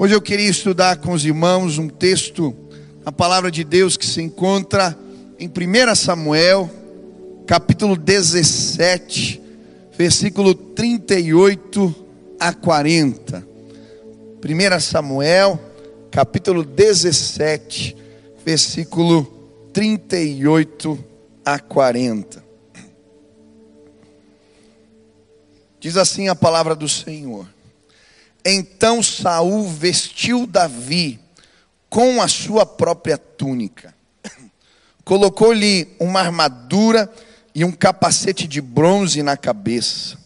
Hoje eu queria estudar com os irmãos um texto, a palavra de Deus que se encontra em 1 Samuel, capítulo 17, versículo 38 a 40. 1 Samuel, capítulo 17, versículo 38 a 40. Diz assim a palavra do Senhor. Então Saul vestiu Davi com a sua própria túnica. Colocou-lhe uma armadura e um capacete de bronze na cabeça.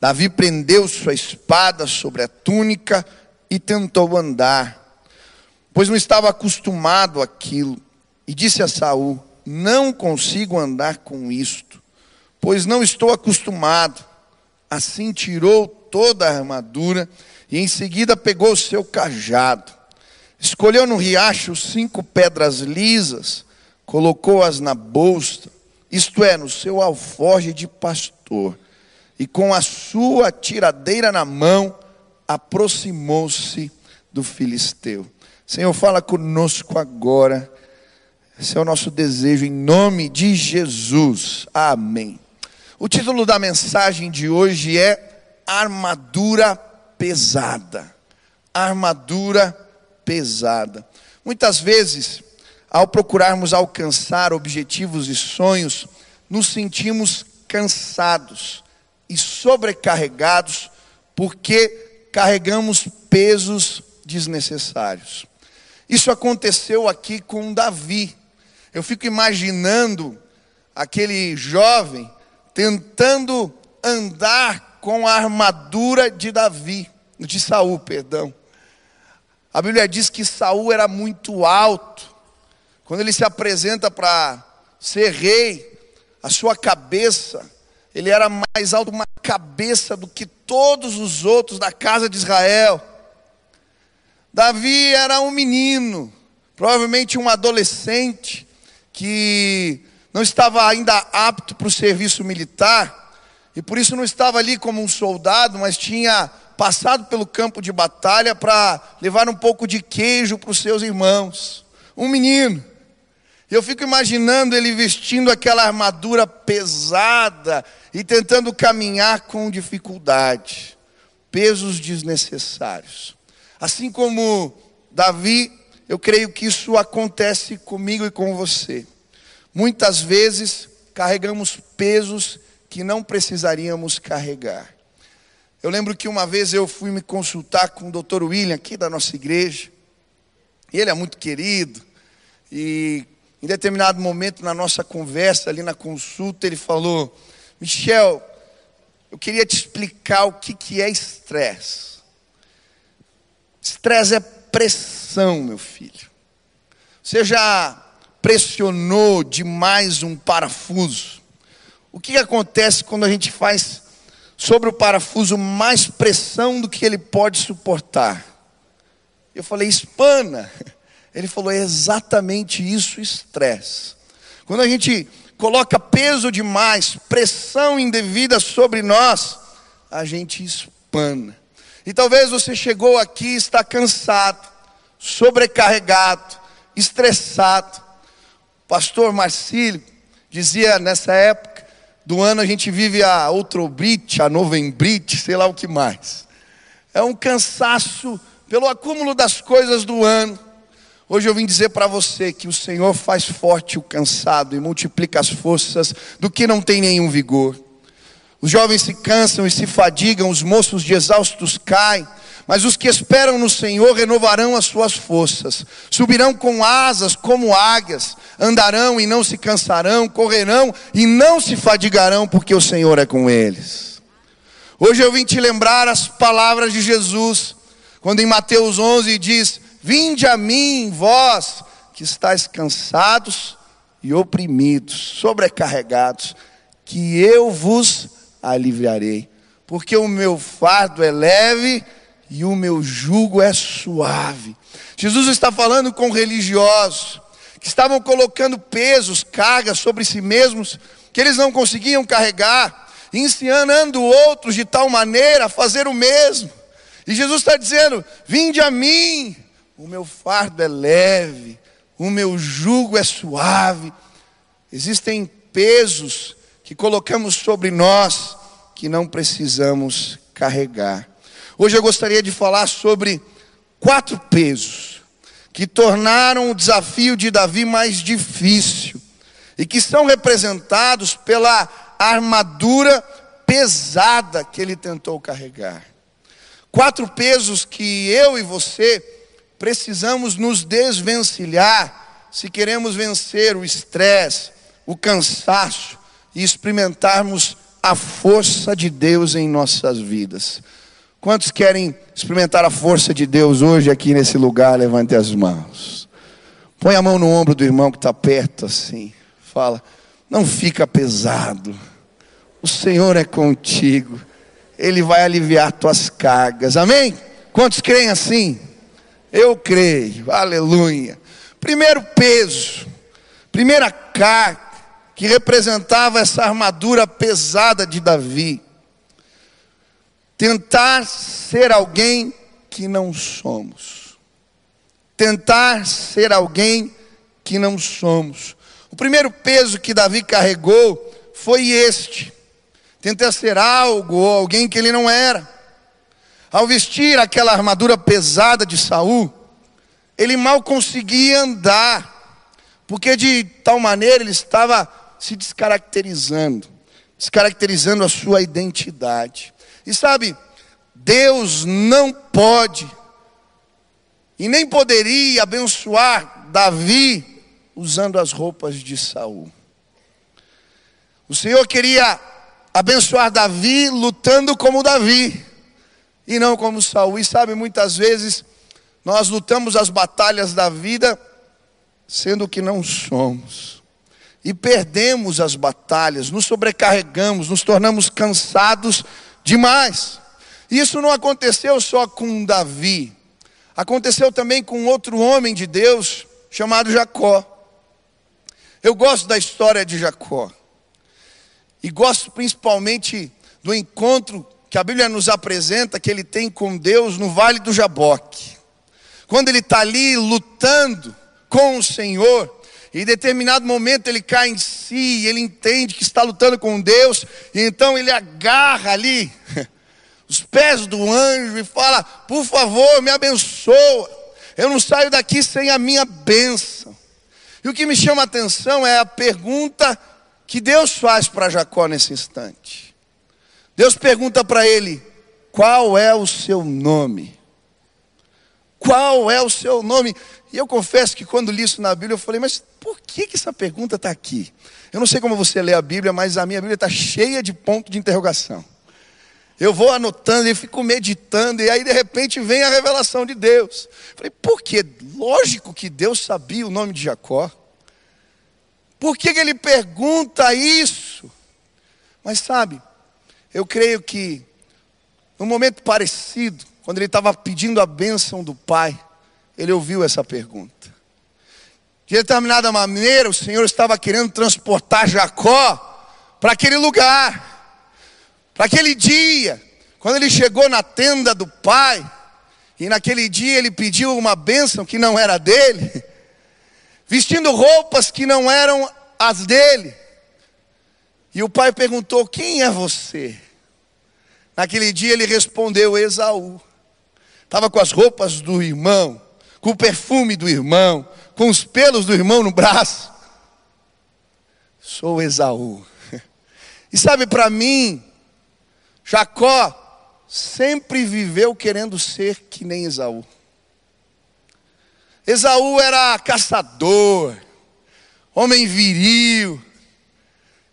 Davi prendeu sua espada sobre a túnica e tentou andar, pois não estava acostumado àquilo. E disse a Saul: Não consigo andar com isto, pois não estou acostumado. Assim tirou toda a armadura e em seguida pegou o seu cajado. Escolheu no riacho cinco pedras lisas, colocou-as na bolsa, isto é, no seu alforje de pastor, e com a sua tiradeira na mão, aproximou-se do filisteu. Senhor, fala conosco agora. Esse é o nosso desejo em nome de Jesus. Amém. O título da mensagem de hoje é Armadura pesada. Armadura pesada. Muitas vezes, ao procurarmos alcançar objetivos e sonhos, nos sentimos cansados e sobrecarregados porque carregamos pesos desnecessários. Isso aconteceu aqui com Davi. Eu fico imaginando aquele jovem tentando andar com a armadura de Davi, de Saul, perdão. A Bíblia diz que Saul era muito alto. Quando ele se apresenta para ser rei, a sua cabeça, ele era mais alto uma cabeça do que todos os outros da casa de Israel. Davi era um menino, provavelmente um adolescente que não estava ainda apto para o serviço militar, e por isso não estava ali como um soldado, mas tinha passado pelo campo de batalha para levar um pouco de queijo para os seus irmãos. Um menino. Eu fico imaginando ele vestindo aquela armadura pesada e tentando caminhar com dificuldade, pesos desnecessários. Assim como Davi, eu creio que isso acontece comigo e com você. Muitas vezes carregamos pesos que não precisaríamos carregar. Eu lembro que uma vez eu fui me consultar com o doutor William, aqui da nossa igreja, e ele é muito querido, e em determinado momento na nossa conversa, ali na consulta, ele falou: Michel, eu queria te explicar o que, que é estresse. Estresse é pressão, meu filho. Você já pressionou demais um parafuso? O que acontece quando a gente faz sobre o parafuso mais pressão do que ele pode suportar? Eu falei, espana. Ele falou, é exatamente isso, estresse. Quando a gente coloca peso demais, pressão indevida sobre nós, a gente espana. E talvez você chegou aqui e está cansado, sobrecarregado, estressado. Pastor Marcílio dizia nessa época do ano a gente vive a outrobrite, a novembrite, sei lá o que mais. É um cansaço pelo acúmulo das coisas do ano. Hoje eu vim dizer para você que o Senhor faz forte o cansado e multiplica as forças do que não tem nenhum vigor. Os jovens se cansam e se fadigam, os moços de exaustos caem. Mas os que esperam no Senhor renovarão as suas forças, subirão com asas como águias, andarão e não se cansarão, correrão e não se fadigarão, porque o Senhor é com eles. Hoje eu vim te lembrar as palavras de Jesus, quando em Mateus 11 diz: Vinde a mim, vós que estáis cansados e oprimidos, sobrecarregados, que eu vos aliviarei, porque o meu fardo é leve e o meu jugo é suave. Jesus está falando com religiosos que estavam colocando pesos, cargas sobre si mesmos que eles não conseguiam carregar, ensinando outros de tal maneira a fazer o mesmo. E Jesus está dizendo: Vinde a mim, o meu fardo é leve, o meu jugo é suave. Existem pesos que colocamos sobre nós que não precisamos carregar. Hoje eu gostaria de falar sobre quatro pesos que tornaram o desafio de Davi mais difícil e que são representados pela armadura pesada que ele tentou carregar. Quatro pesos que eu e você precisamos nos desvencilhar se queremos vencer o estresse, o cansaço e experimentarmos a força de Deus em nossas vidas. Quantos querem experimentar a força de Deus hoje aqui nesse lugar? Levante as mãos. Põe a mão no ombro do irmão que está perto assim. Fala, não fica pesado. O Senhor é contigo. Ele vai aliviar tuas cargas. Amém? Quantos creem assim? Eu creio. Aleluia. Primeiro peso, primeira carga que representava essa armadura pesada de Davi Tentar ser alguém que não somos. Tentar ser alguém que não somos. O primeiro peso que Davi carregou foi este: tentar ser algo ou alguém que ele não era. Ao vestir aquela armadura pesada de Saul, ele mal conseguia andar, porque de tal maneira ele estava se descaracterizando, descaracterizando a sua identidade. E sabe, Deus não pode e nem poderia abençoar Davi usando as roupas de Saul. O Senhor queria abençoar Davi lutando como Davi e não como Saul. E sabe, muitas vezes nós lutamos as batalhas da vida sendo que não somos. E perdemos as batalhas, nos sobrecarregamos, nos tornamos cansados demais. Isso não aconteceu só com Davi, aconteceu também com outro homem de Deus chamado Jacó. Eu gosto da história de Jacó, e gosto principalmente do encontro que a Bíblia nos apresenta que ele tem com Deus no Vale do Jaboque. Quando ele está ali lutando com o Senhor, e em determinado momento ele cai em si, ele entende que está lutando com Deus, e então ele agarra ali os pés do anjo e fala: Por favor, me abençoa. Eu não saio daqui sem a minha bênção. E o que me chama a atenção é a pergunta que Deus faz para Jacó nesse instante. Deus pergunta para ele: Qual é o seu nome? Qual é o seu nome? E eu confesso que quando li isso na Bíblia, eu falei, mas por que, que essa pergunta está aqui? Eu não sei como você lê a Bíblia, mas a minha Bíblia está cheia de ponto de interrogação. Eu vou anotando e fico meditando, e aí de repente vem a revelação de Deus. Eu falei, por quê? Lógico que Deus sabia o nome de Jacó. Por que, que ele pergunta isso? Mas sabe, eu creio que, num momento parecido, quando ele estava pedindo a bênção do pai, ele ouviu essa pergunta. De determinada maneira, o Senhor estava querendo transportar Jacó para aquele lugar, para aquele dia, quando ele chegou na tenda do pai, e naquele dia ele pediu uma bênção que não era dele, vestindo roupas que não eram as dele. E o pai perguntou: Quem é você? Naquele dia ele respondeu: Esaú. Estava com as roupas do irmão com o perfume do irmão, com os pelos do irmão no braço. Sou Esaú. E sabe, para mim, Jacó sempre viveu querendo ser que nem Esaú. Esaú era caçador, homem viril,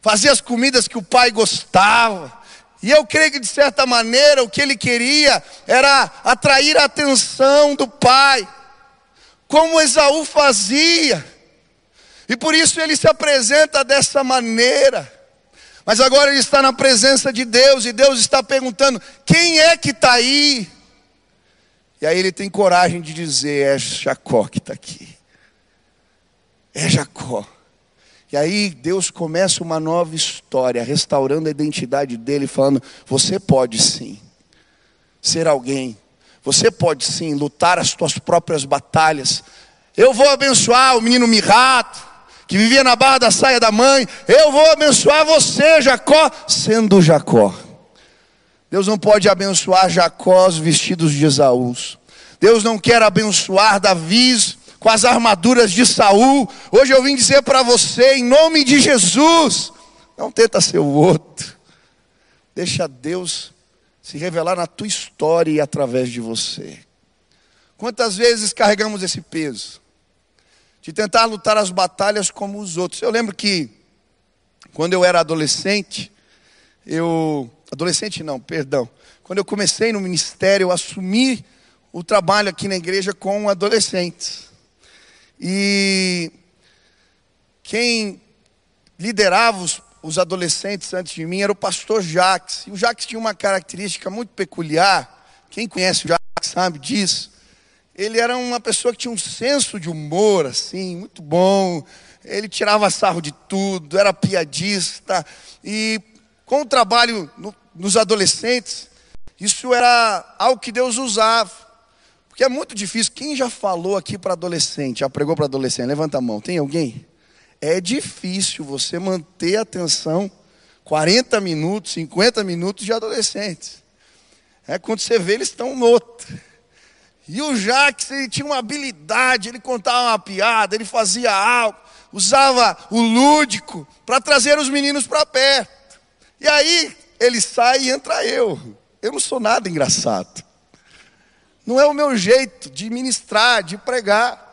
fazia as comidas que o pai gostava. E eu creio que de certa maneira o que ele queria era atrair a atenção do pai como Esaú fazia. E por isso ele se apresenta dessa maneira. Mas agora ele está na presença de Deus e Deus está perguntando: quem é que está aí? E aí ele tem coragem de dizer: é Jacó que está aqui. É Jacó. E aí Deus começa uma nova história, restaurando a identidade dele, falando: você pode sim ser alguém Você pode sim lutar as suas próprias batalhas. Eu vou abençoar o menino mirrato, que vivia na barra da saia da mãe. Eu vou abençoar você, Jacó, sendo Jacó. Deus não pode abençoar Jacós vestidos de Esaú. Deus não quer abençoar Davi com as armaduras de Saul. Hoje eu vim dizer para você, em nome de Jesus, não tenta ser o outro. Deixa Deus se revelar na tua história e através de você. Quantas vezes carregamos esse peso? De tentar lutar as batalhas como os outros. Eu lembro que, quando eu era adolescente, eu. Adolescente não, perdão. Quando eu comecei no ministério, eu assumi o trabalho aqui na igreja com adolescentes. E quem liderava os, os adolescentes antes de mim era o pastor Jacques. E o Jacques tinha uma característica muito peculiar. Quem conhece o Jacques sabe disso. Ele era uma pessoa que tinha um senso de humor, assim, muito bom. Ele tirava sarro de tudo, era piadista. E com o trabalho no, nos adolescentes, isso era algo que Deus usava. Porque é muito difícil. Quem já falou aqui para adolescente, já pregou para adolescente? Levanta a mão. Tem alguém? É difícil você manter a atenção 40 minutos, 50 minutos de adolescentes. É quando você vê, eles estão outro. E o Jacques, ele tinha uma habilidade, ele contava uma piada, ele fazia algo, usava o lúdico para trazer os meninos para perto. E aí ele sai e entra eu. Eu não sou nada engraçado. Não é o meu jeito de ministrar, de pregar.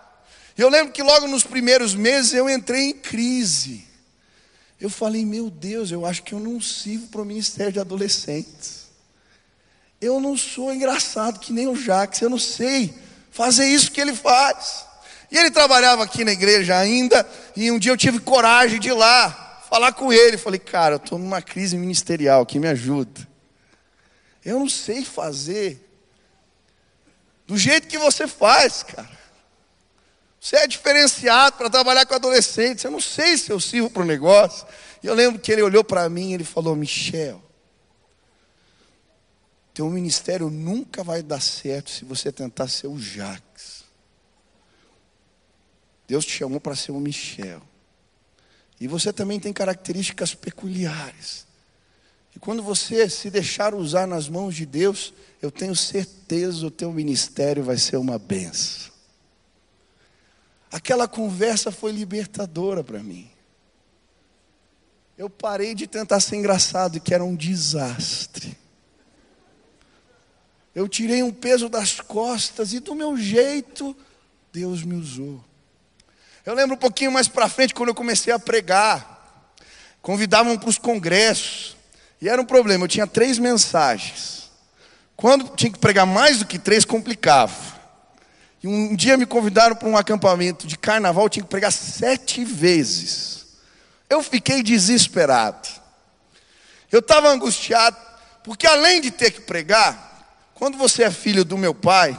E eu lembro que logo nos primeiros meses eu entrei em crise. Eu falei, meu Deus, eu acho que eu não sirvo para o ministério de adolescentes. Eu não sou engraçado que nem o Jacques, eu não sei fazer isso que ele faz. E ele trabalhava aqui na igreja ainda, e um dia eu tive coragem de ir lá falar com ele. Falei, cara, eu estou numa crise ministerial, que me ajuda. Eu não sei fazer do jeito que você faz, cara. Você é diferenciado para trabalhar com adolescentes. Eu não sei se eu sirvo para o negócio. E eu lembro que ele olhou para mim e ele falou: Michel, teu ministério nunca vai dar certo se você tentar ser o Jacques. Deus te chamou para ser o Michel. E você também tem características peculiares. E quando você se deixar usar nas mãos de Deus, eu tenho certeza o teu ministério vai ser uma benção. Aquela conversa foi libertadora para mim. Eu parei de tentar ser engraçado, que era um desastre. Eu tirei um peso das costas e do meu jeito, Deus me usou. Eu lembro um pouquinho mais para frente, quando eu comecei a pregar, convidavam para os congressos, e era um problema, eu tinha três mensagens. Quando tinha que pregar mais do que três, complicava. E um dia me convidaram para um acampamento de carnaval, tinha que pregar sete vezes. Eu fiquei desesperado. Eu estava angustiado, porque além de ter que pregar, quando você é filho do meu pai,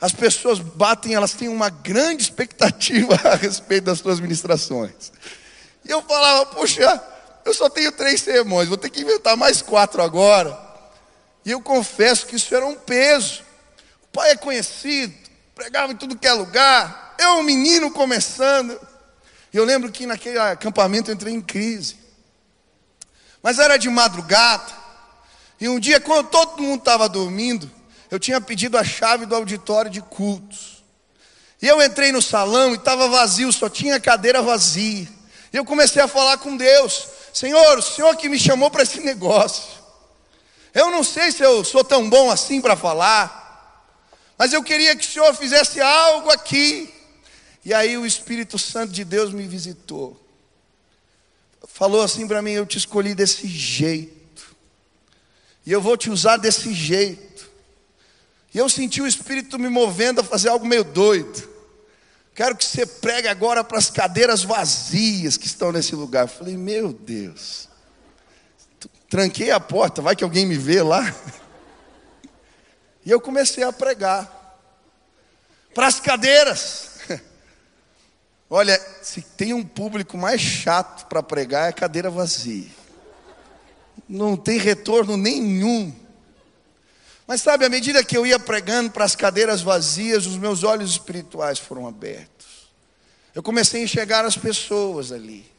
as pessoas batem, elas têm uma grande expectativa a respeito das suas ministrações. E eu falava, puxa, eu só tenho três sermões, vou ter que inventar mais quatro agora. E eu confesso que isso era um peso pai é conhecido, pregava em tudo que é lugar. Eu, um menino começando. Eu lembro que naquele acampamento eu entrei em crise. Mas era de madrugada. E um dia, quando todo mundo estava dormindo, eu tinha pedido a chave do auditório de cultos. E eu entrei no salão e estava vazio, só tinha cadeira vazia. E eu comecei a falar com Deus: Senhor, o Senhor que me chamou para esse negócio. Eu não sei se eu sou tão bom assim para falar. Mas eu queria que o Senhor fizesse algo aqui. E aí o Espírito Santo de Deus me visitou. Falou assim para mim: Eu te escolhi desse jeito. E eu vou te usar desse jeito. E eu senti o Espírito me movendo a fazer algo meio doido. Quero que você pregue agora para as cadeiras vazias que estão nesse lugar. falei, meu Deus. Tranquei a porta, vai que alguém me vê lá. E eu comecei a pregar. Para as cadeiras. Olha, se tem um público mais chato para pregar, é cadeira vazia. Não tem retorno nenhum. Mas sabe, à medida que eu ia pregando para as cadeiras vazias, os meus olhos espirituais foram abertos. Eu comecei a enxergar as pessoas ali.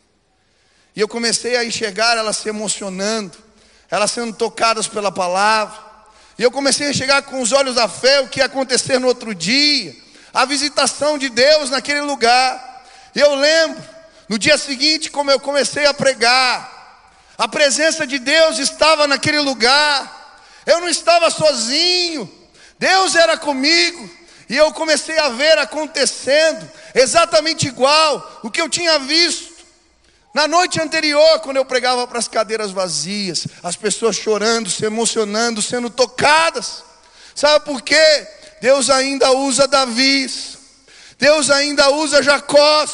E eu comecei a enxergar elas se emocionando, elas sendo tocadas pela palavra. E eu comecei a enxergar com os olhos da fé o que ia acontecer no outro dia, a visitação de Deus naquele lugar. E eu lembro, no dia seguinte, como eu comecei a pregar, a presença de Deus estava naquele lugar. Eu não estava sozinho, Deus era comigo, e eu comecei a ver acontecendo exatamente igual o que eu tinha visto. Na noite anterior, quando eu pregava para as cadeiras vazias, as pessoas chorando, se emocionando, sendo tocadas. Sabe por quê? Deus ainda usa Davi, Deus ainda usa Jacó,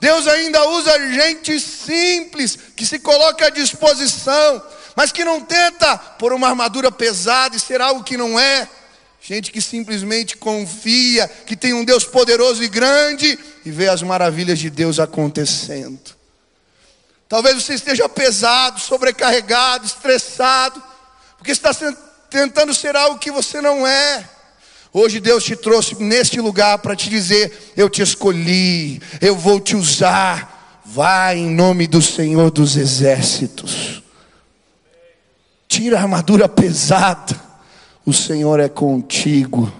Deus ainda usa gente simples que se coloca à disposição mas que não tenta por uma armadura pesada e ser algo que não é. Gente que simplesmente confia que tem um Deus poderoso e grande e vê as maravilhas de Deus acontecendo. Talvez você esteja pesado, sobrecarregado, estressado, porque está tentando ser algo que você não é. Hoje Deus te trouxe neste lugar para te dizer: Eu te escolhi, eu vou te usar. Vai em nome do Senhor dos Exércitos. Tira a armadura pesada. O Senhor é contigo.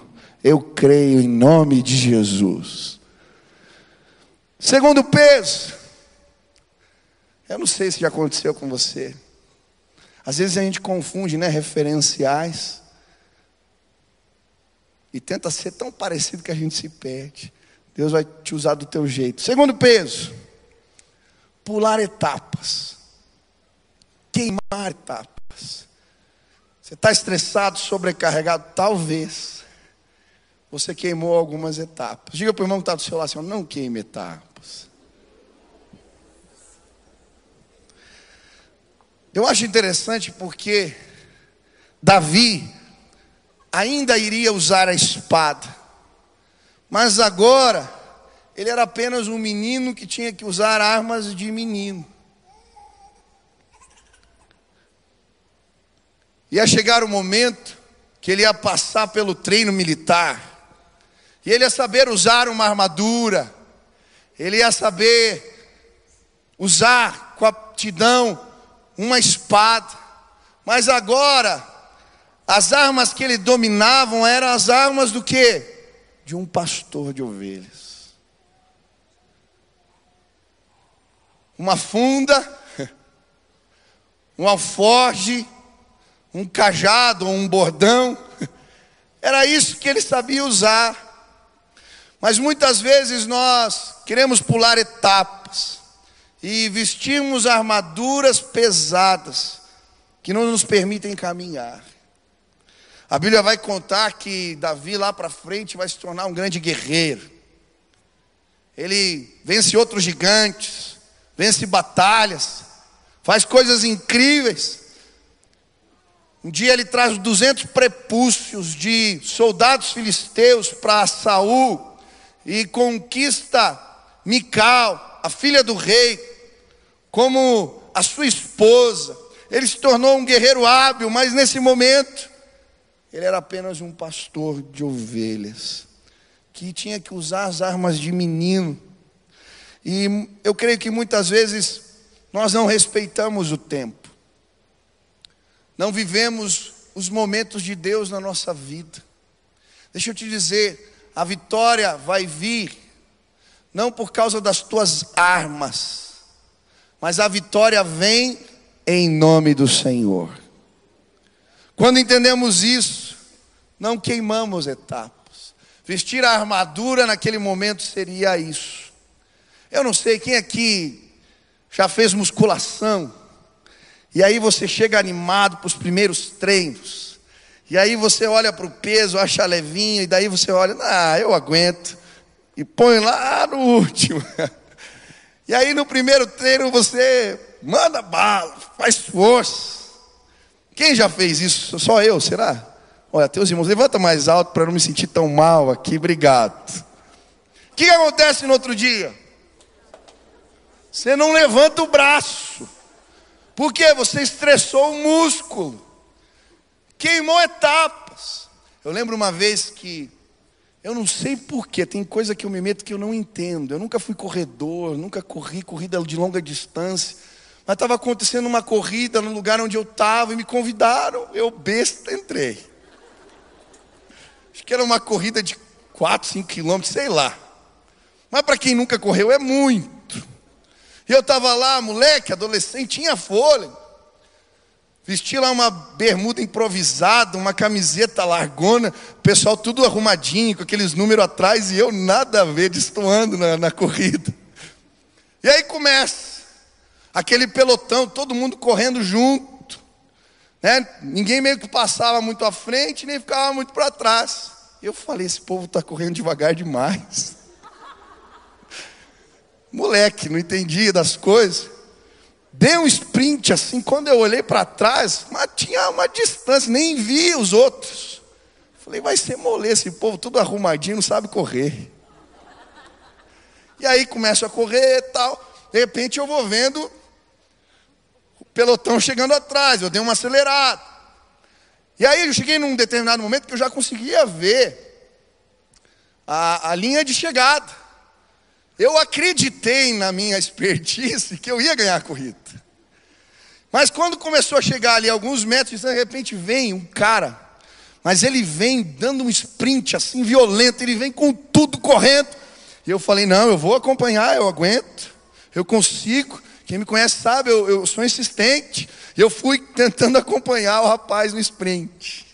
Eu creio em nome de Jesus. Segundo peso. Eu não sei se já aconteceu com você. Às vezes a gente confunde, né, referenciais. E tenta ser tão parecido que a gente se perde. Deus vai te usar do teu jeito. Segundo peso. Pular etapas. Queimar etapas. Você está estressado, sobrecarregado? Talvez. Você queimou algumas etapas. Diga para o irmão que está do seu lado assim: não queime etapas. Eu acho interessante porque Davi ainda iria usar a espada, mas agora ele era apenas um menino que tinha que usar armas de menino. Ia chegar o momento que ele ia passar pelo treino militar, e ele ia saber usar uma armadura, ele ia saber usar com aptidão uma espada, mas agora, as armas que ele dominavam eram as armas do que? De um pastor de ovelhas. Uma funda, um alforge, um cajado um bordão. Era isso que ele sabia usar. Mas muitas vezes nós queremos pular etapas e vestirmos armaduras pesadas que não nos permitem caminhar. A Bíblia vai contar que Davi lá para frente vai se tornar um grande guerreiro. Ele vence outros gigantes, vence batalhas, faz coisas incríveis. Um dia ele traz 200 prepúcios de soldados filisteus para Saul e conquista Mical, a filha do rei, como a sua esposa. Ele se tornou um guerreiro hábil, mas nesse momento ele era apenas um pastor de ovelhas que tinha que usar as armas de menino. E eu creio que muitas vezes nós não respeitamos o tempo não vivemos os momentos de Deus na nossa vida. Deixa eu te dizer, a vitória vai vir não por causa das tuas armas, mas a vitória vem em nome do Senhor. Quando entendemos isso, não queimamos etapas. Vestir a armadura naquele momento seria isso. Eu não sei quem aqui já fez musculação. E aí você chega animado para os primeiros treinos. E aí você olha para o peso, acha levinho, e daí você olha, ah, eu aguento. E põe lá no último. E aí no primeiro treino você manda bala, faz força. Quem já fez isso? Só eu, será? Olha, teus irmãos, levanta mais alto para não me sentir tão mal aqui, obrigado. O que acontece no outro dia? Você não levanta o braço. Porque você estressou o músculo. queimou etapas. Eu lembro uma vez que, eu não sei porquê, tem coisa que eu me meto que eu não entendo. Eu nunca fui corredor, nunca corri corrida de longa distância. Mas estava acontecendo uma corrida no lugar onde eu estava e me convidaram. Eu, besta, entrei. Acho que era uma corrida de 4, 5 quilômetros, sei lá. Mas para quem nunca correu é muito. E eu estava lá, moleque, adolescente, tinha fôlego. Vesti lá uma bermuda improvisada, uma camiseta largona, o pessoal tudo arrumadinho, com aqueles números atrás, e eu nada a ver, destoando na, na corrida. E aí começa, aquele pelotão, todo mundo correndo junto. Né? Ninguém meio que passava muito à frente, nem ficava muito para trás. Eu falei, esse povo está correndo devagar demais. Moleque, não entendia das coisas. Dei um sprint assim, quando eu olhei para trás, mas tinha uma distância, nem vi os outros. Falei, vai ser mole esse povo, tudo arrumadinho, não sabe correr. E aí começo a correr e tal. De repente eu vou vendo o pelotão chegando atrás, eu dei uma acelerada. E aí eu cheguei num determinado momento que eu já conseguia ver a, a linha de chegada. Eu acreditei na minha expertise que eu ia ganhar a corrida. Mas quando começou a chegar ali alguns metros, de repente vem um cara, mas ele vem dando um sprint assim violento, ele vem com tudo correndo. E eu falei: não, eu vou acompanhar, eu aguento, eu consigo. Quem me conhece sabe, eu, eu sou insistente. Eu fui tentando acompanhar o rapaz no sprint.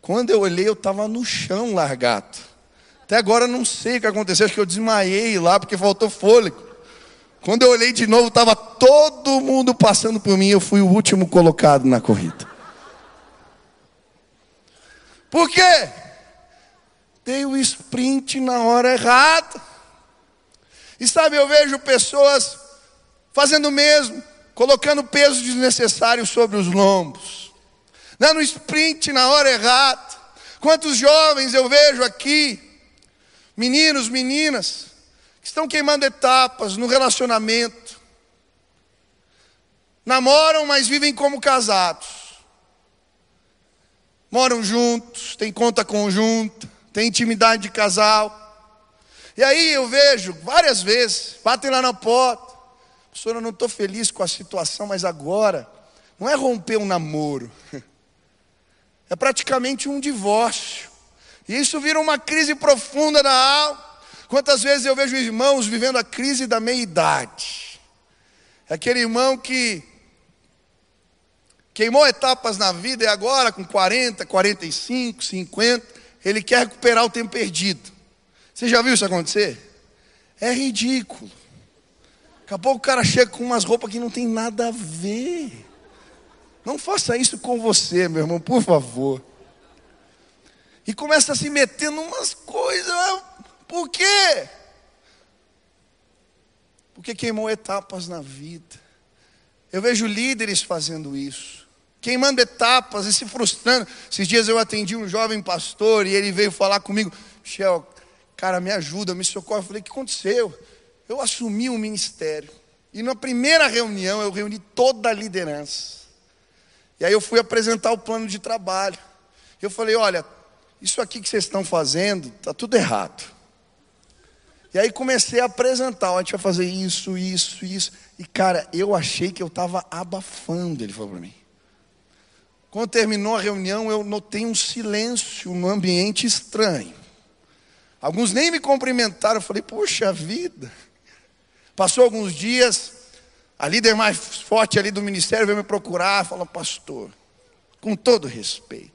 Quando eu olhei, eu estava no chão largado. Até agora eu não sei o que aconteceu, acho que eu desmaiei lá porque faltou fôlego. Quando eu olhei de novo, estava todo mundo passando por mim, eu fui o último colocado na corrida. Por quê? Dei o sprint na hora errada. E sabe, eu vejo pessoas fazendo o mesmo, colocando peso desnecessário sobre os lombos, dando sprint na hora errada. Quantos jovens eu vejo aqui Meninos, meninas, que estão queimando etapas no relacionamento, namoram, mas vivem como casados, moram juntos, têm conta conjunta, têm intimidade de casal. E aí eu vejo várias vezes, batem lá na porta, professora, eu não estou feliz com a situação, mas agora, não é romper um namoro, é praticamente um divórcio. E isso vira uma crise profunda na alma. Quantas vezes eu vejo irmãos vivendo a crise da meia-idade? Aquele irmão que queimou etapas na vida e agora, com 40, 45, 50, ele quer recuperar o tempo perdido. Você já viu isso acontecer? É ridículo. Daqui a pouco o cara chega com umas roupas que não tem nada a ver. Não faça isso com você, meu irmão, por favor e começa a se meter numas coisas. Por quê? Porque queimou etapas na vida. Eu vejo líderes fazendo isso, queimando etapas e se frustrando. Esses dias eu atendi um jovem pastor e ele veio falar comigo: Michel, cara, me ajuda, me socorre. Eu falei: o que aconteceu? Eu assumi o um ministério. E na primeira reunião eu reuni toda a liderança. E aí eu fui apresentar o plano de trabalho. Eu falei: olha, isso aqui que vocês estão fazendo, está tudo errado. E aí comecei a apresentar, a gente vai fazer isso, isso, isso. E cara, eu achei que eu estava abafando, ele falou para mim. Quando terminou a reunião, eu notei um silêncio no ambiente estranho. Alguns nem me cumprimentaram, eu falei, poxa vida. Passou alguns dias, a líder mais forte ali do ministério veio me procurar, falou, pastor, com todo respeito.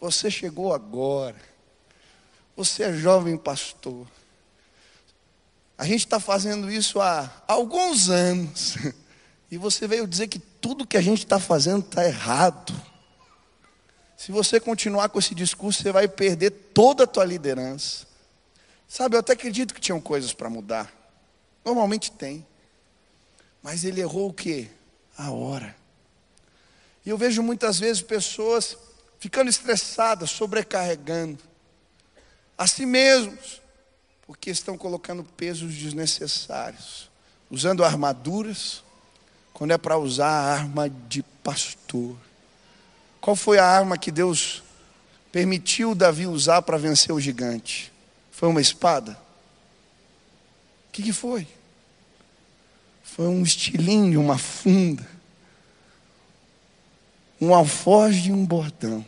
Você chegou agora. Você é jovem pastor. A gente está fazendo isso há alguns anos. E você veio dizer que tudo que a gente está fazendo está errado. Se você continuar com esse discurso, você vai perder toda a tua liderança. Sabe, eu até acredito que tinham coisas para mudar. Normalmente tem. Mas ele errou o quê? A hora. E eu vejo muitas vezes pessoas ficando estressadas, sobrecarregando a si mesmos, porque estão colocando pesos desnecessários, usando armaduras, quando é para usar a arma de pastor. Qual foi a arma que Deus permitiu Davi usar para vencer o gigante? Foi uma espada? O que, que foi? Foi um estilinho, uma funda, um alforje e um bordão.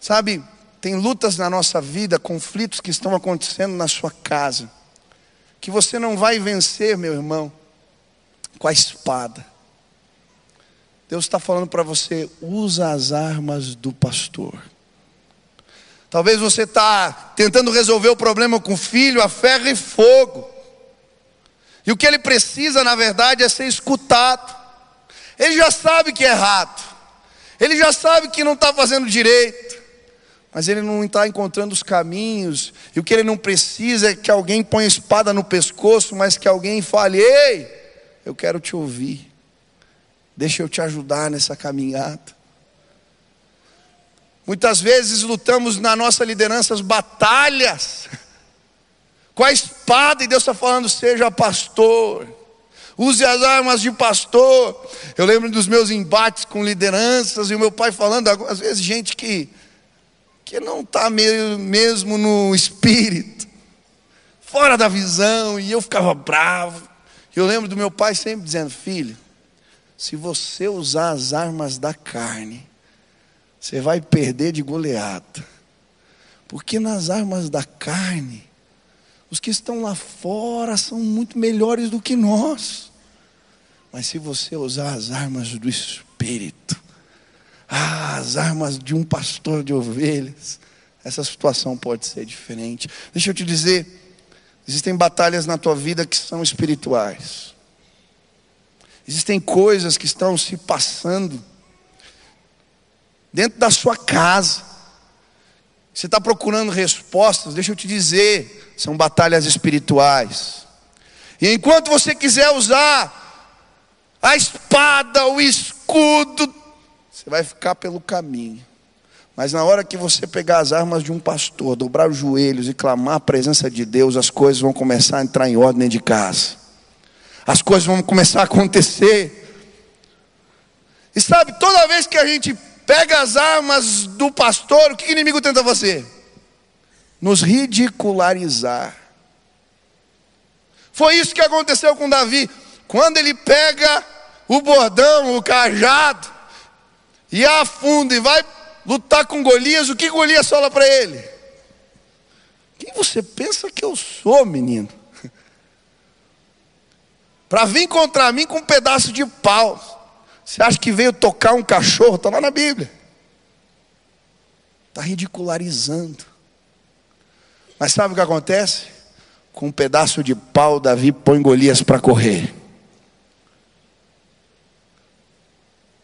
Sabe, tem lutas na nossa vida, conflitos que estão acontecendo na sua casa, que você não vai vencer, meu irmão, com a espada. Deus está falando para você, usa as armas do pastor. Talvez você está tentando resolver o problema com filho a ferro e fogo. E o que ele precisa, na verdade, é ser escutado. Ele já sabe que é errado. Ele já sabe que não está fazendo direito mas ele não está encontrando os caminhos, e o que ele não precisa é que alguém ponha espada no pescoço, mas que alguém fale: Ei, eu quero te ouvir, deixa eu te ajudar nessa caminhada. Muitas vezes lutamos na nossa liderança as batalhas com a espada, e Deus está falando: seja pastor, use as armas de pastor. Eu lembro dos meus embates com lideranças, e o meu pai falando, às vezes, gente que que não está mesmo no espírito, fora da visão, e eu ficava bravo. Eu lembro do meu pai sempre dizendo: Filho, se você usar as armas da carne, você vai perder de goleada, porque nas armas da carne, os que estão lá fora são muito melhores do que nós. Mas se você usar as armas do Espírito, ah, as armas de um pastor de ovelhas. Essa situação pode ser diferente. Deixa eu te dizer, existem batalhas na tua vida que são espirituais. Existem coisas que estão se passando dentro da sua casa. Você está procurando respostas, deixa eu te dizer, são batalhas espirituais. E enquanto você quiser usar a espada, o escudo, você vai ficar pelo caminho. Mas na hora que você pegar as armas de um pastor, dobrar os joelhos e clamar a presença de Deus, as coisas vão começar a entrar em ordem de casa. As coisas vão começar a acontecer. E sabe, toda vez que a gente pega as armas do pastor, o que o inimigo tenta fazer? Nos ridicularizar. Foi isso que aconteceu com Davi. Quando ele pega o bordão, o cajado, e afunda e vai lutar com Golias, o que Golias fala para ele? Quem você pensa que eu sou, menino? Para vir contra mim com um pedaço de pau. Você acha que veio tocar um cachorro? Está lá na Bíblia. Está ridicularizando. Mas sabe o que acontece? Com um pedaço de pau, Davi põe Golias para correr.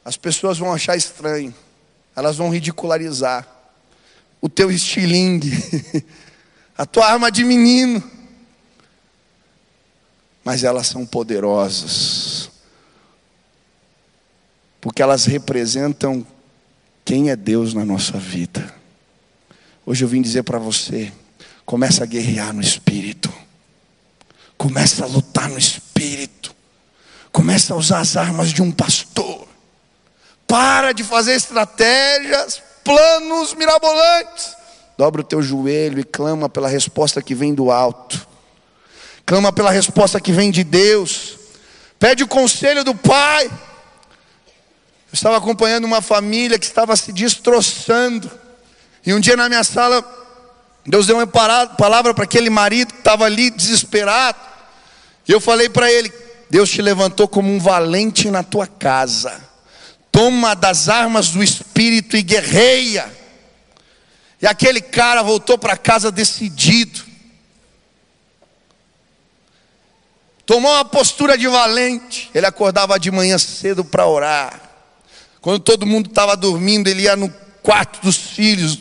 As pessoas vão achar estranho, elas vão ridicularizar o teu estilingue, a tua arma de menino. Mas elas são poderosas, porque elas representam quem é Deus na nossa vida. Hoje eu vim dizer para você: começa a guerrear no espírito, começa a lutar no espírito, começa a usar as armas de um pastor. Para de fazer estratégias, planos mirabolantes. Dobra o teu joelho e clama pela resposta que vem do alto. Clama pela resposta que vem de Deus. Pede o conselho do Pai. Eu estava acompanhando uma família que estava se destroçando. E um dia na minha sala, Deus deu uma palavra para aquele marido que estava ali desesperado. E eu falei para ele: Deus te levantou como um valente na tua casa toma das armas do espírito e guerreia. E aquele cara voltou para casa decidido. Tomou uma postura de valente. Ele acordava de manhã cedo para orar. Quando todo mundo estava dormindo, ele ia no quarto dos filhos.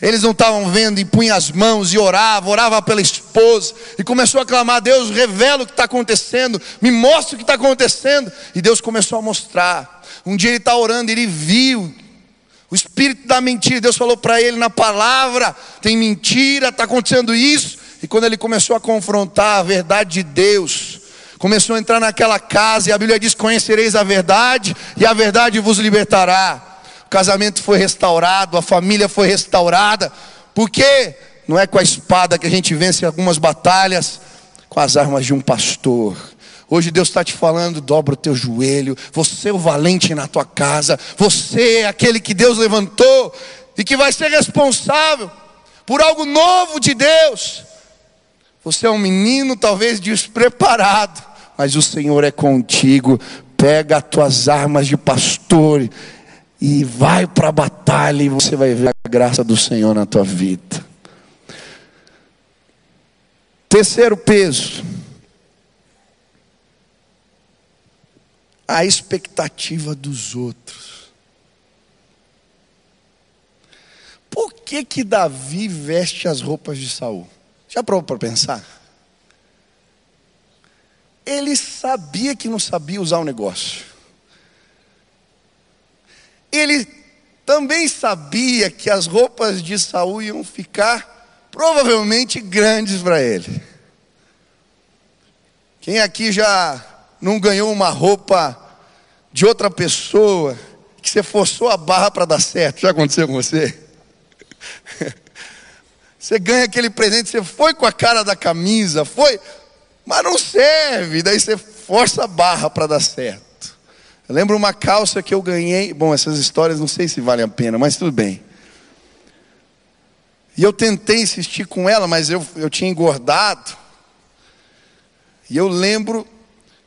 Eles não estavam vendo e punha as mãos e orava, orava pela esposa e começou a clamar: Deus, revela o que está acontecendo, me mostra o que está acontecendo. E Deus começou a mostrar. Um dia ele está orando, ele viu o espírito da mentira. Deus falou para ele na palavra: tem mentira, está acontecendo isso. E quando ele começou a confrontar a verdade de Deus, começou a entrar naquela casa, e a Bíblia diz: Conhecereis a verdade, e a verdade vos libertará. o casamento foi restaurado, a família foi restaurada. Por quê? Não é com a espada que a gente vence algumas batalhas, com as armas de um pastor. Hoje Deus está te falando, dobra o teu joelho, você é o valente na tua casa, você é aquele que Deus levantou e que vai ser responsável por algo novo de Deus. Você é um menino talvez despreparado, mas o Senhor é contigo. Pega as tuas armas de pastor e vai para a batalha e você vai ver a graça do Senhor na tua vida. Terceiro peso. A expectativa dos outros. Por que que Davi veste as roupas de Saul? Já provou para pensar? Ele sabia que não sabia usar o negócio. Ele também sabia que as roupas de Saul iam ficar provavelmente grandes para ele. Quem aqui já não ganhou uma roupa de outra pessoa que você forçou a barra para dar certo? Já aconteceu com você? Você ganha aquele presente, você foi com a cara da camisa, foi, mas não serve, daí você força a barra para dar certo. Eu lembro uma calça que eu ganhei, bom, essas histórias não sei se valem a pena, mas tudo bem. E eu tentei insistir com ela, mas eu, eu tinha engordado. E eu lembro,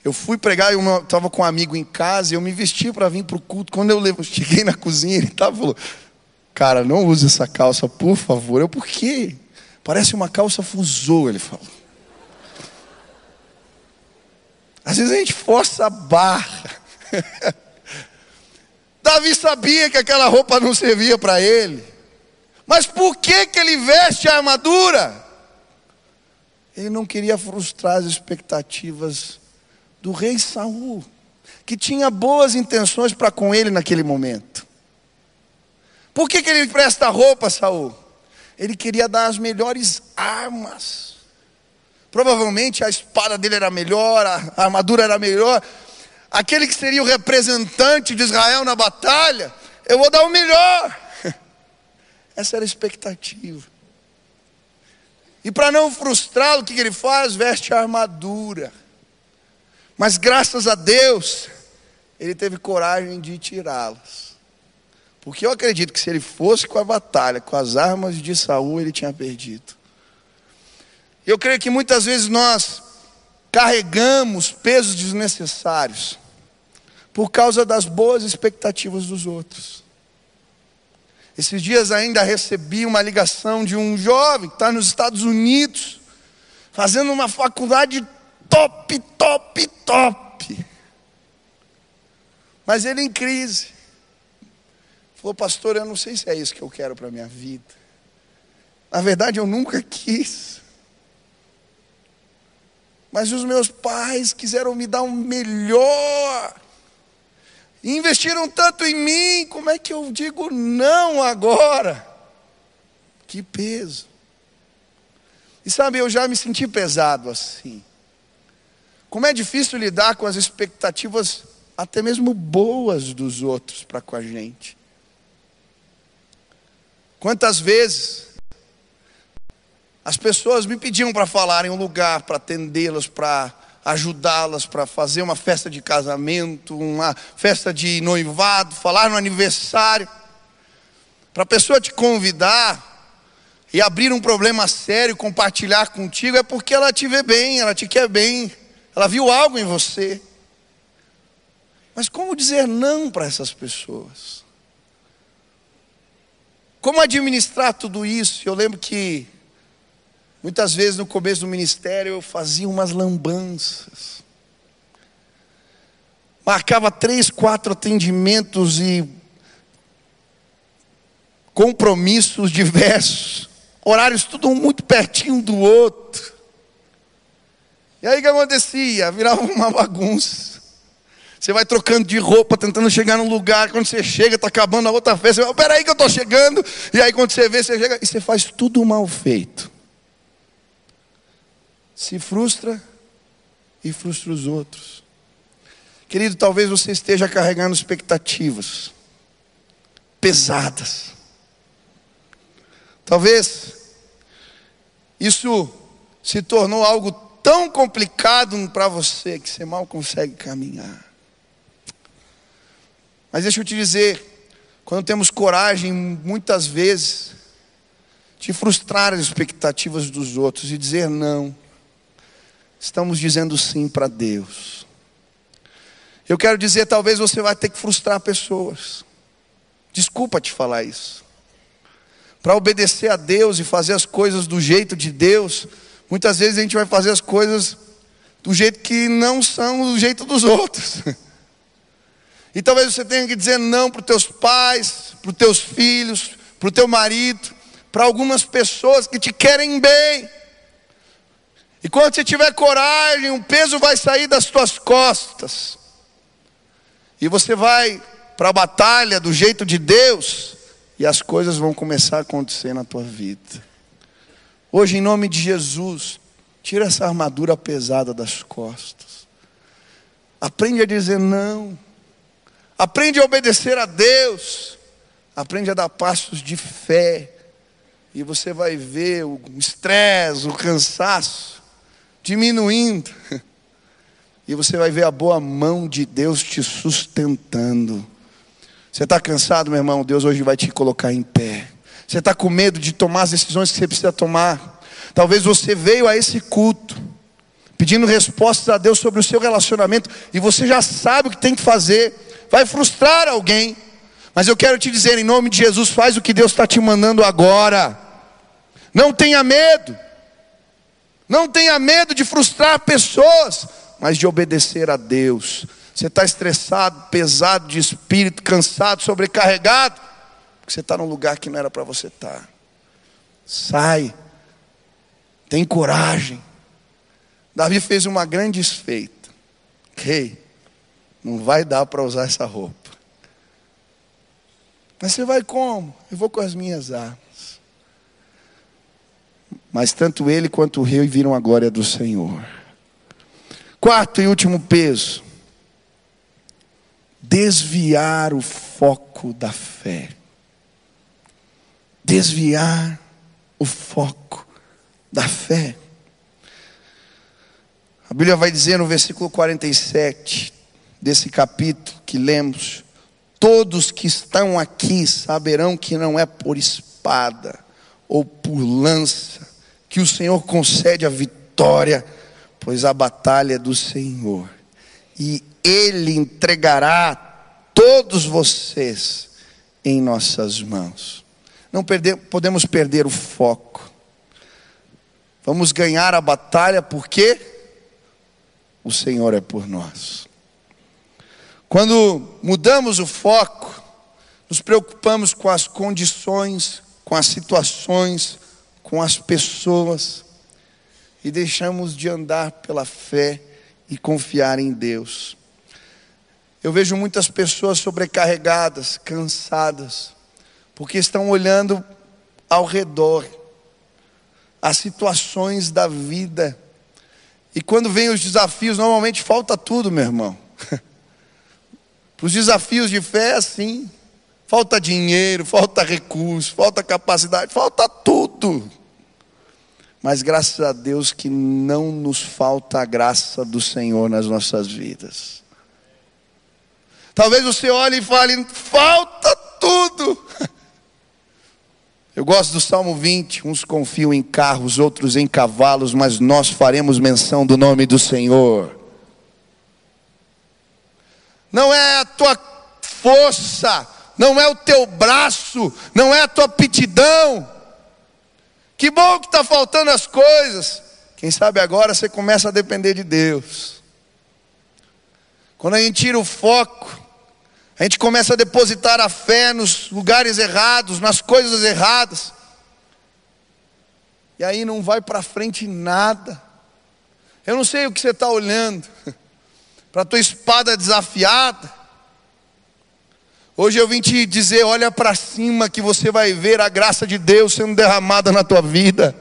eu fui pregar, eu estava com um amigo em casa, eu me vesti para vir para o culto. Quando eu cheguei na cozinha, ele estava falou: Cara, não use essa calça, por favor. Eu, por quê? Parece uma calça fusou, ele falou. Às vezes a gente força a barra. Davi sabia que aquela roupa não servia para ele. Mas por que, que ele veste a armadura? Ele não queria frustrar as expectativas do rei Saul, que tinha boas intenções para com ele naquele momento. Por que, que ele presta roupa, Saul? Ele queria dar as melhores armas. Provavelmente a espada dele era melhor, a armadura era melhor. Aquele que seria o representante de Israel na batalha, eu vou dar o melhor. Essa era a expectativa. E para não frustrá-lo, o que ele faz? Veste a armadura. Mas graças a Deus, ele teve coragem de tirá-las. Porque eu acredito que se ele fosse com a batalha, com as armas de Saul, ele tinha perdido. Eu creio que muitas vezes nós carregamos pesos desnecessários por causa das boas expectativas dos outros. Esses dias ainda recebi uma ligação de um jovem que está nos Estados Unidos, fazendo uma faculdade top, top, top. Mas ele em crise. Falou, pastor, eu não sei se é isso que eu quero para a minha vida. Na verdade, eu nunca quis. Mas os meus pais quiseram me dar um melhor. investiram tanto em mim, como é que eu digo não agora? Que peso. E sabe, eu já me senti pesado assim. Como é difícil lidar com as expectativas, até mesmo boas, dos outros para com a gente. Quantas vezes as pessoas me pediam para falar em um lugar, para atendê-las, para ajudá-las, para fazer uma festa de casamento, uma festa de noivado, falar no aniversário, para a pessoa te convidar e abrir um problema sério, compartilhar contigo, é porque ela te vê bem, ela te quer bem, ela viu algo em você. Mas como dizer não para essas pessoas? Como administrar tudo isso? Eu lembro que muitas vezes no começo do ministério eu fazia umas lambanças. Marcava três, quatro atendimentos e compromissos diversos, horários tudo muito pertinho do outro. E aí o que acontecia? Virava uma bagunça. Você vai trocando de roupa, tentando chegar num lugar. Quando você chega, está acabando a outra festa. Você fala, peraí que eu estou chegando. E aí quando você vê, você chega e você faz tudo mal feito. Se frustra e frustra os outros. Querido, talvez você esteja carregando expectativas. pesadas. Talvez isso se tornou algo tão complicado para você que você mal consegue caminhar. Mas deixa eu te dizer, quando temos coragem, muitas vezes, de frustrar as expectativas dos outros e dizer não, estamos dizendo sim para Deus. Eu quero dizer, talvez você vai ter que frustrar pessoas. Desculpa te falar isso. Para obedecer a Deus e fazer as coisas do jeito de Deus, muitas vezes a gente vai fazer as coisas do jeito que não são do jeito dos outros. E talvez você tenha que dizer não para os teus pais, para os teus filhos, para o teu marido, para algumas pessoas que te querem bem. E quando você tiver coragem, um peso vai sair das tuas costas. E você vai para a batalha do jeito de Deus, e as coisas vão começar a acontecer na tua vida. Hoje, em nome de Jesus, tira essa armadura pesada das costas. Aprende a dizer não. Aprende a obedecer a Deus. Aprende a dar passos de fé. E você vai ver o estresse, o cansaço diminuindo. E você vai ver a boa mão de Deus te sustentando. Você está cansado, meu irmão? Deus hoje vai te colocar em pé. Você está com medo de tomar as decisões que você precisa tomar. Talvez você veio a esse culto pedindo respostas a Deus sobre o seu relacionamento e você já sabe o que tem que fazer. Vai frustrar alguém. Mas eu quero te dizer, em nome de Jesus, faz o que Deus está te mandando agora. Não tenha medo. Não tenha medo de frustrar pessoas, mas de obedecer a Deus. Você está estressado, pesado de espírito, cansado, sobrecarregado, porque você está num lugar que não era para você estar. Tá. Sai, tem coragem. Davi fez uma grande desfeita. Rei, não vai dar para usar essa roupa. Mas você vai como? Eu vou com as minhas armas. Mas tanto ele quanto o rei viram a glória do Senhor. Quarto e último peso desviar o foco da fé. Desviar o foco da fé. A Bíblia vai dizer no versículo 47 desse capítulo que lemos: Todos que estão aqui saberão que não é por espada ou por lança que o Senhor concede a vitória, pois a batalha é do Senhor. E ele entregará todos vocês em nossas mãos. Não perder, podemos perder o foco. Vamos ganhar a batalha porque o Senhor é por nós. Quando mudamos o foco, nos preocupamos com as condições, com as situações, com as pessoas e deixamos de andar pela fé e confiar em Deus. Eu vejo muitas pessoas sobrecarregadas, cansadas, porque estão olhando ao redor, as situações da vida. E quando vem os desafios, normalmente falta tudo, meu irmão. Para os desafios de fé assim: falta dinheiro, falta recurso, falta capacidade, falta tudo. Mas graças a Deus que não nos falta a graça do Senhor nas nossas vidas. Talvez você olhe e fale: falta tudo. Eu gosto do Salmo 20: uns confiam em carros, outros em cavalos, mas nós faremos menção do nome do Senhor. Não é a tua força, não é o teu braço, não é a tua aptidão. Que bom que está faltando as coisas. Quem sabe agora você começa a depender de Deus. Quando a gente tira o foco, a gente começa a depositar a fé nos lugares errados, nas coisas erradas. E aí não vai para frente nada. Eu não sei o que você está olhando. para a tua espada desafiada. Hoje eu vim te dizer: olha para cima que você vai ver a graça de Deus sendo derramada na tua vida.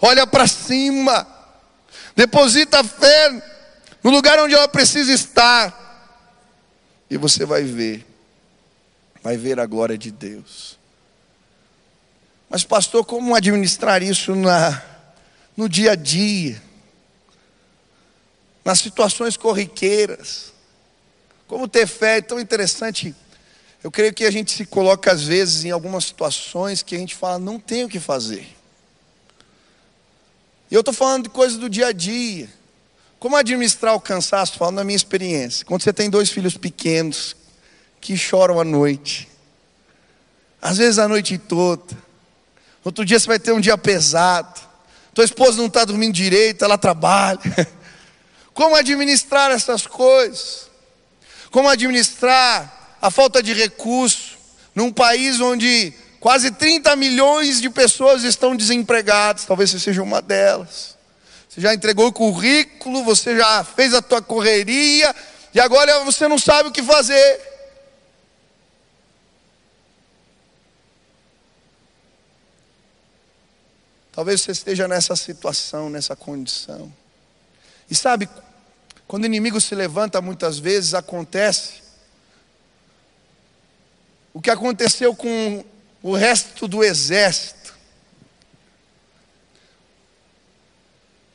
Olha para cima, deposita a fé no lugar onde ela precisa estar. E você vai ver vai ver a glória de Deus. Mas, pastor, como administrar isso na, no dia a dia? Nas situações corriqueiras? Como ter fé é tão interessante. Eu creio que a gente se coloca, às vezes, em algumas situações que a gente fala, não tem o que fazer. E eu estou falando de coisas do dia a dia. Como administrar o cansaço? Falando da minha experiência. Quando você tem dois filhos pequenos que choram à noite, às vezes a noite toda, outro dia você vai ter um dia pesado, tua esposa não está dormindo direito, ela trabalha. Como administrar essas coisas? Como administrar a falta de recurso num país onde quase 30 milhões de pessoas estão desempregadas? Talvez você seja uma delas. Você já entregou o currículo, você já fez a tua correria, e agora você não sabe o que fazer. Talvez você esteja nessa situação, nessa condição. E sabe, quando o inimigo se levanta, muitas vezes acontece o que aconteceu com o resto do exército.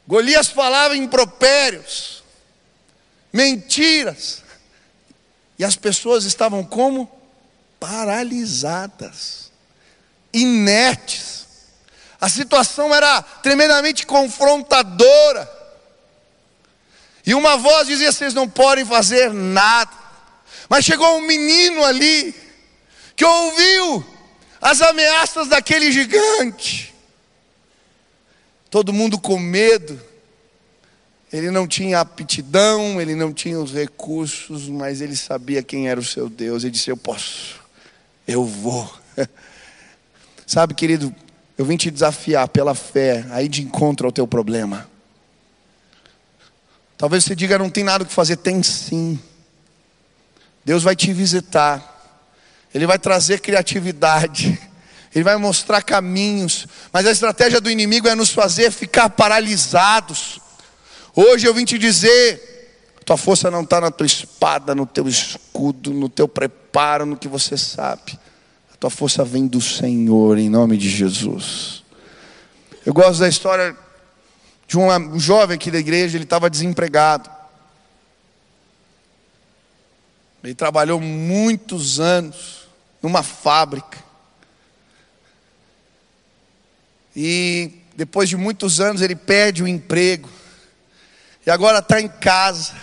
Golias falava impropérios, mentiras, e as pessoas estavam como? Paralisadas, inertes. A situação era tremendamente confrontadora. E uma voz dizia: vocês não podem fazer nada. Mas chegou um menino ali, que ouviu as ameaças daquele gigante todo mundo com medo. Ele não tinha aptidão, ele não tinha os recursos, mas ele sabia quem era o seu Deus. Ele disse: Eu posso, eu vou. Sabe, querido, eu vim te desafiar pela fé, aí de encontro ao teu problema. Talvez você diga: Não tem nada que fazer. Tem sim. Deus vai te visitar, Ele vai trazer criatividade. Ele vai mostrar caminhos, mas a estratégia do inimigo é nos fazer ficar paralisados. Hoje eu vim te dizer: tua força não está na tua espada, no teu escudo, no teu preparo, no que você sabe. A tua força vem do Senhor, em nome de Jesus. Eu gosto da história de um jovem aqui da igreja, ele estava desempregado. Ele trabalhou muitos anos numa fábrica. E depois de muitos anos ele perde o emprego. E agora está em casa.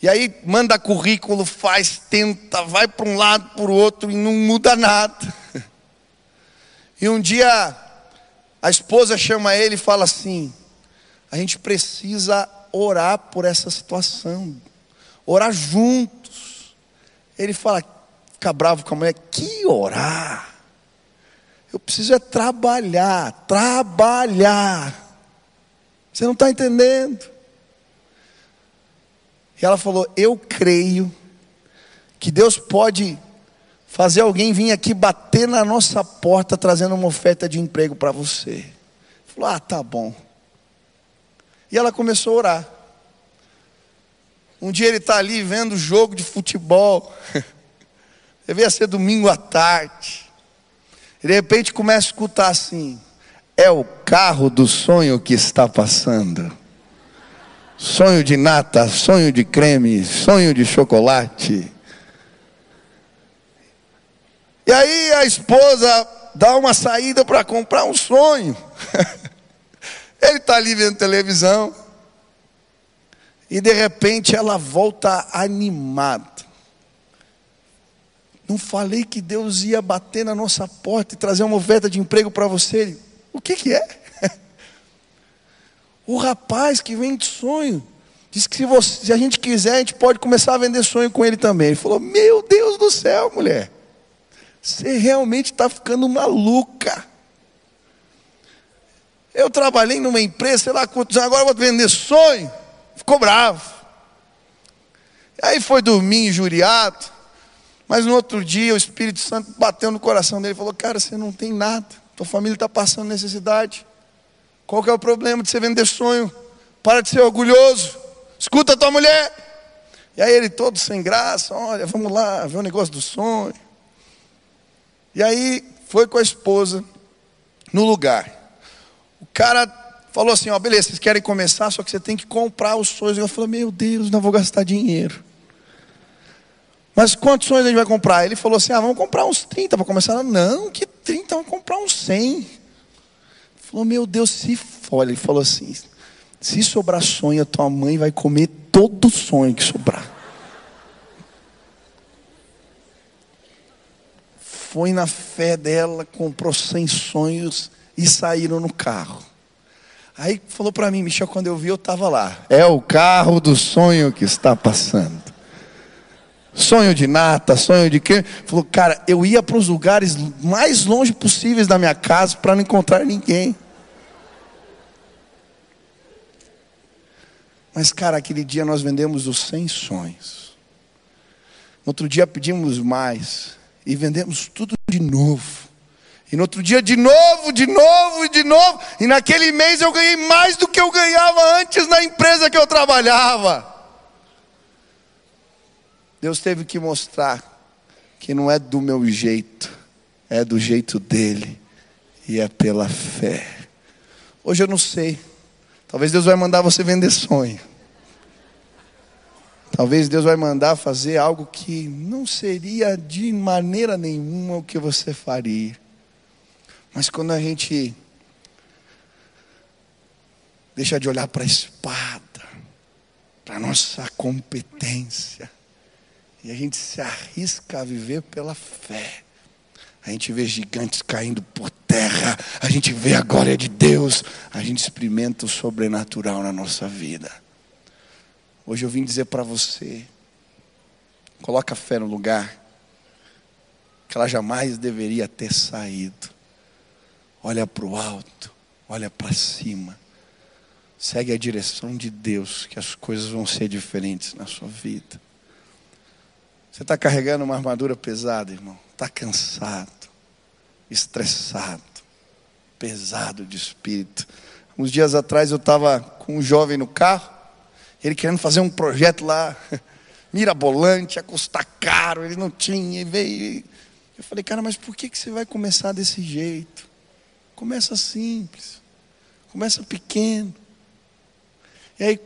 E aí manda currículo, faz, tenta, vai para um lado, para o outro e não muda nada. E um dia a esposa chama ele e fala assim: a gente precisa orar por essa situação, orar juntos. Ele fala, fica bravo com a mulher, que orar? Eu preciso é trabalhar, trabalhar. Você não está entendendo? E ela falou: Eu creio que Deus pode fazer alguém vir aqui bater na nossa porta trazendo uma oferta de emprego para você. Falou: Ah, tá bom. E ela começou a orar. Um dia ele está ali vendo jogo de futebol. Devia ser domingo à tarde. E de repente começa a escutar assim: é o carro do sonho que está passando. Sonho de nata, sonho de creme, sonho de chocolate. E aí a esposa dá uma saída para comprar um sonho. Ele está ali vendo televisão. E de repente ela volta animada. Não falei que Deus ia bater na nossa porta e trazer uma oferta de emprego para você? O que, que é? O rapaz que vem de sonho. Disse que se, você, se a gente quiser, a gente pode começar a vender sonho com ele também. Ele falou: Meu Deus do céu, mulher. Você realmente está ficando maluca. Eu trabalhei numa empresa, sei lá quantos anos, agora vou vender sonho. Ficou bravo. Aí foi dormir injuriado. Mas no outro dia o Espírito Santo bateu no coração dele e falou: Cara, você não tem nada, tua família está passando necessidade. Qual que é o problema de você vender sonho? Para de ser orgulhoso, escuta a tua mulher. E aí ele todo sem graça, olha, vamos lá, ver o negócio do sonho. E aí foi com a esposa no lugar. O cara falou assim, ó, beleza, vocês querem começar, só que você tem que comprar os sonhos. Eu falei, meu Deus, não vou gastar dinheiro. Mas quantos sonhos a gente vai comprar? Ele falou assim, ah, vamos comprar uns 30 para começar. Não, que 30, vamos comprar uns 100. Ele falou, meu Deus, se for. Ele falou assim, se sobrar sonho, a tua mãe vai comer todo sonho que sobrar. Foi na fé dela, comprou 100 sonhos e saíram no carro. Aí falou para mim, Michel, quando eu vi, eu estava lá. É o carro do sonho que está passando. Sonho de nata, sonho de quê? Falou, cara, eu ia para os lugares mais longe possíveis da minha casa para não encontrar ninguém. Mas, cara, aquele dia nós vendemos os 100 sonhos. No outro dia pedimos mais. E vendemos tudo de novo. E no outro dia, de novo, de novo e de novo. E naquele mês eu ganhei mais do que eu ganhava antes na empresa que eu trabalhava. Deus teve que mostrar que não é do meu jeito, é do jeito dele. E é pela fé. Hoje eu não sei. Talvez Deus vai mandar você vender sonho. Talvez Deus vai mandar fazer algo que não seria de maneira nenhuma o que você faria. Mas quando a gente deixa de olhar para a espada, para a nossa competência, e a gente se arrisca a viver pela fé, a gente vê gigantes caindo por terra, a gente vê a glória de Deus, a gente experimenta o sobrenatural na nossa vida. Hoje eu vim dizer para você, coloca a fé no lugar que ela jamais deveria ter saído olha para o alto, olha para cima. Segue a direção de Deus, que as coisas vão ser diferentes na sua vida. Você está carregando uma armadura pesada, irmão. Está cansado, estressado, pesado de espírito. Uns dias atrás eu estava com um jovem no carro, ele querendo fazer um projeto lá, mirabolante, a custar caro, ele não tinha, e veio. Eu falei, cara, mas por que, que você vai começar desse jeito? Começa simples, começa pequeno. E aí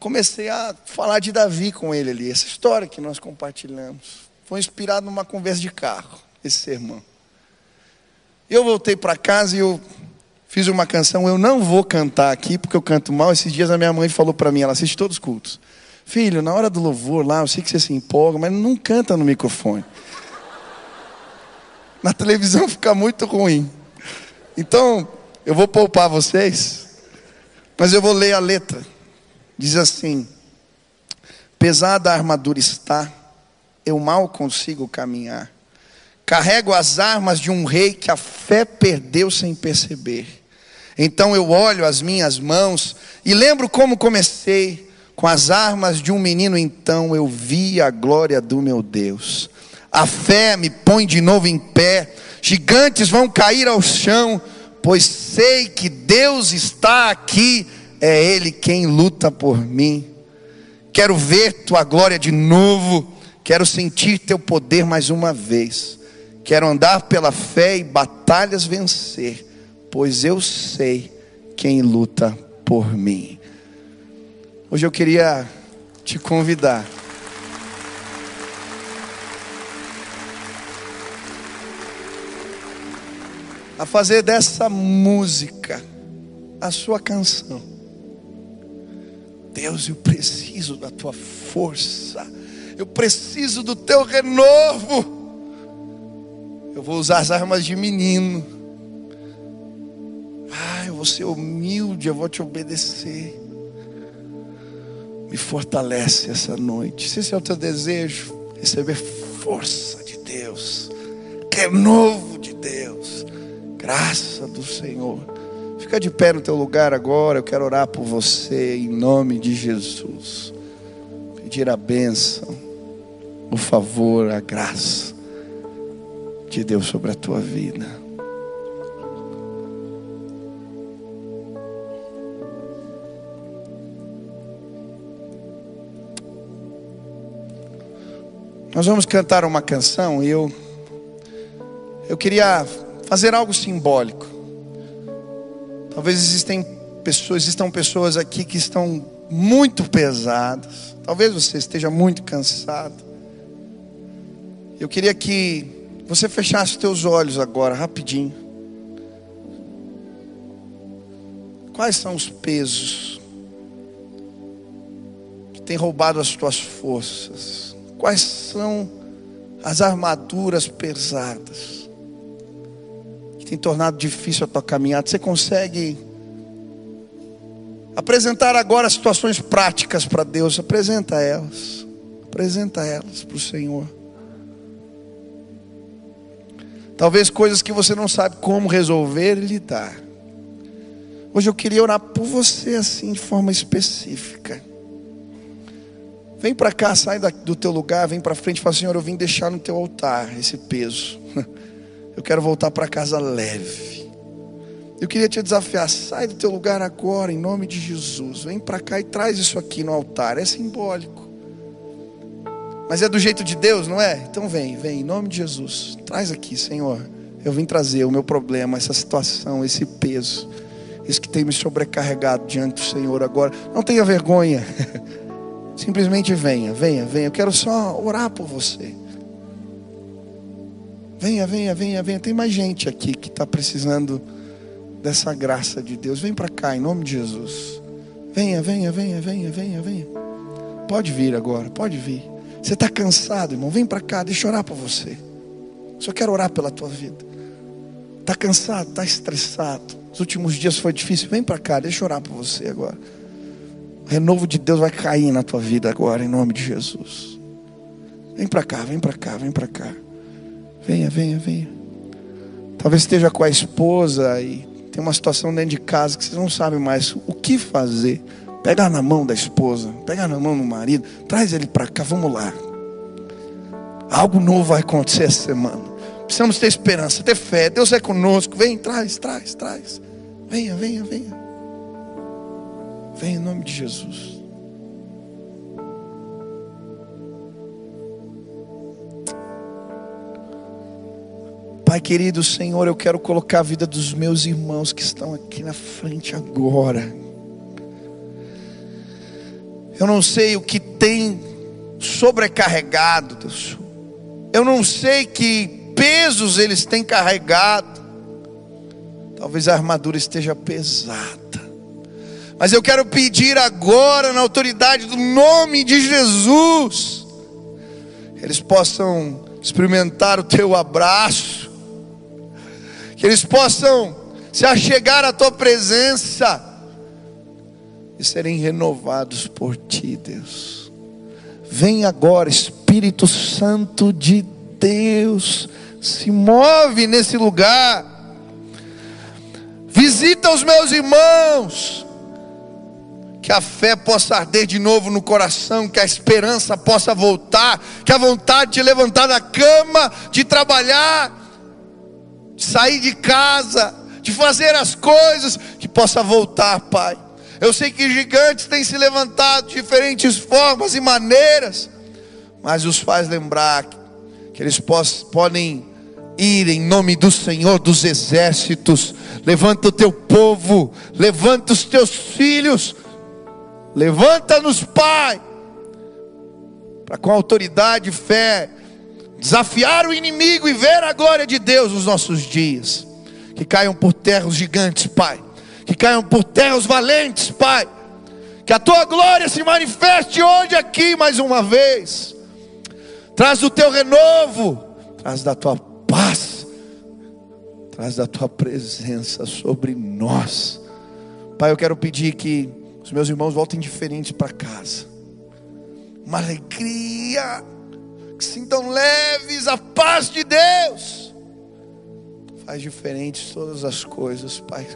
comecei a falar de Davi com ele ali, essa história que nós compartilhamos. Foi inspirado numa conversa de carro, esse sermão. Eu voltei para casa e eu fiz uma canção, eu não vou cantar aqui porque eu canto mal. Esses dias a minha mãe falou para mim, ela assiste todos os cultos. Filho, na hora do louvor lá, eu sei que você se empolga, mas não canta no microfone. Na televisão fica muito ruim. Então, eu vou poupar vocês, mas eu vou ler a letra. Diz assim: Pesada a armadura está, eu mal consigo caminhar. Carrego as armas de um rei que a fé perdeu sem perceber. Então eu olho as minhas mãos e lembro como comecei. Com as armas de um menino, então eu vi a glória do meu Deus. A fé me põe de novo em pé, gigantes vão cair ao chão, pois sei que Deus está aqui, é Ele quem luta por mim. Quero ver tua glória de novo, quero sentir teu poder mais uma vez. Quero andar pela fé e batalhas vencer, pois eu sei quem luta por mim. Hoje eu queria te convidar a fazer dessa música a sua canção. Deus, eu preciso da tua força, eu preciso do teu renovo. Eu vou usar as armas de menino. Ah, eu vou ser humilde, eu vou te obedecer. Me fortalece essa noite. Se esse é o teu desejo, receber força de Deus, renovo de Deus graça do Senhor. Fica de pé no teu lugar agora. Eu quero orar por você em nome de Jesus. Pedir a bênção, o favor, a graça de Deus sobre a tua vida. Nós vamos cantar uma canção e eu eu queria fazer algo simbólico. Talvez existem pessoas, existam pessoas aqui que estão muito pesadas. Talvez você esteja muito cansado. Eu queria que você fechasse teus olhos agora, rapidinho. Quais são os pesos que têm roubado as tuas forças? Quais são as armaduras pesadas têm tornado difícil a tua caminhada? Você consegue apresentar agora situações práticas para Deus? Apresenta elas. Apresenta elas para o Senhor. Talvez coisas que você não sabe como resolver e lidar. Hoje eu queria orar por você assim, de forma específica. Vem para cá, sai do teu lugar, vem para frente e fala: Senhor, eu vim deixar no teu altar esse peso. Eu quero voltar para casa leve. Eu queria te desafiar, sai do teu lugar agora, em nome de Jesus. Vem para cá e traz isso aqui no altar. É simbólico. Mas é do jeito de Deus, não é? Então vem, vem, em nome de Jesus. Traz aqui, Senhor. Eu vim trazer o meu problema, essa situação, esse peso. Isso que tem me sobrecarregado diante do Senhor agora. Não tenha vergonha. Simplesmente venha, venha, venha. Eu quero só orar por você. Venha, venha, venha, venha. Tem mais gente aqui que está precisando dessa graça de Deus. Vem para cá, em nome de Jesus. Venha, venha, venha, venha, venha, venha. Pode vir agora, pode vir. Você está cansado, irmão? Vem para cá, deixa eu orar por você. Só quero orar pela tua vida. Está cansado, está estressado. Os últimos dias foi difícil. Vem para cá, deixa eu orar por você agora. O renovo de Deus vai cair na tua vida agora, em nome de Jesus. Vem para cá, vem para cá, vem para cá. Venha, venha, venha. Talvez esteja com a esposa e tem uma situação dentro de casa que você não sabe mais o que fazer. Pega na mão da esposa, pega na mão do marido, traz ele para cá, vamos lá. Algo novo vai acontecer essa semana. Precisamos ter esperança, ter fé. Deus é conosco. Vem, traz, traz, traz. Venha, venha, venha. Venha em nome de Jesus. Pai querido, Senhor, eu quero colocar a vida dos meus irmãos que estão aqui na frente agora. Eu não sei o que tem sobrecarregado, Deus. Eu não sei que pesos eles têm carregado. Talvez a armadura esteja pesada. Mas eu quero pedir agora, na autoridade do nome de Jesus, eles possam experimentar o teu abraço, que eles possam se achegar à tua presença e serem renovados por ti, Deus. Vem agora, Espírito Santo de Deus, se move nesse lugar. Visita os meus irmãos. Que a fé possa arder de novo no coração, que a esperança possa voltar, que a vontade de levantar da cama, de trabalhar, de sair de casa, de fazer as coisas, que possa voltar, Pai eu sei que gigantes têm se levantado de diferentes formas e maneiras, mas os faz lembrar que eles podem ir em nome do Senhor dos exércitos. Levanta o teu povo, levanta os teus filhos, levanta-nos, Pai, para com autoridade e fé desafiar o inimigo e ver a glória de Deus nos nossos dias. Que caiam por terra os gigantes, Pai que caiam por terra os valentes, Pai. Que a tua glória se manifeste hoje aqui mais uma vez. Traz o teu renovo, traz da tua paz, traz da tua presença sobre nós. Pai, eu quero pedir que os meus irmãos voltem diferentes para casa. Uma alegria, que sintam leves a paz de Deus. Faz diferentes todas as coisas, Pai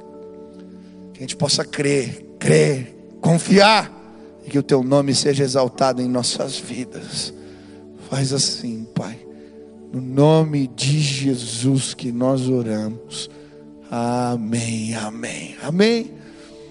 que a gente possa crer, crer, confiar e que o teu nome seja exaltado em nossas vidas. Faz assim, Pai. No nome de Jesus que nós oramos. Amém, amém, amém.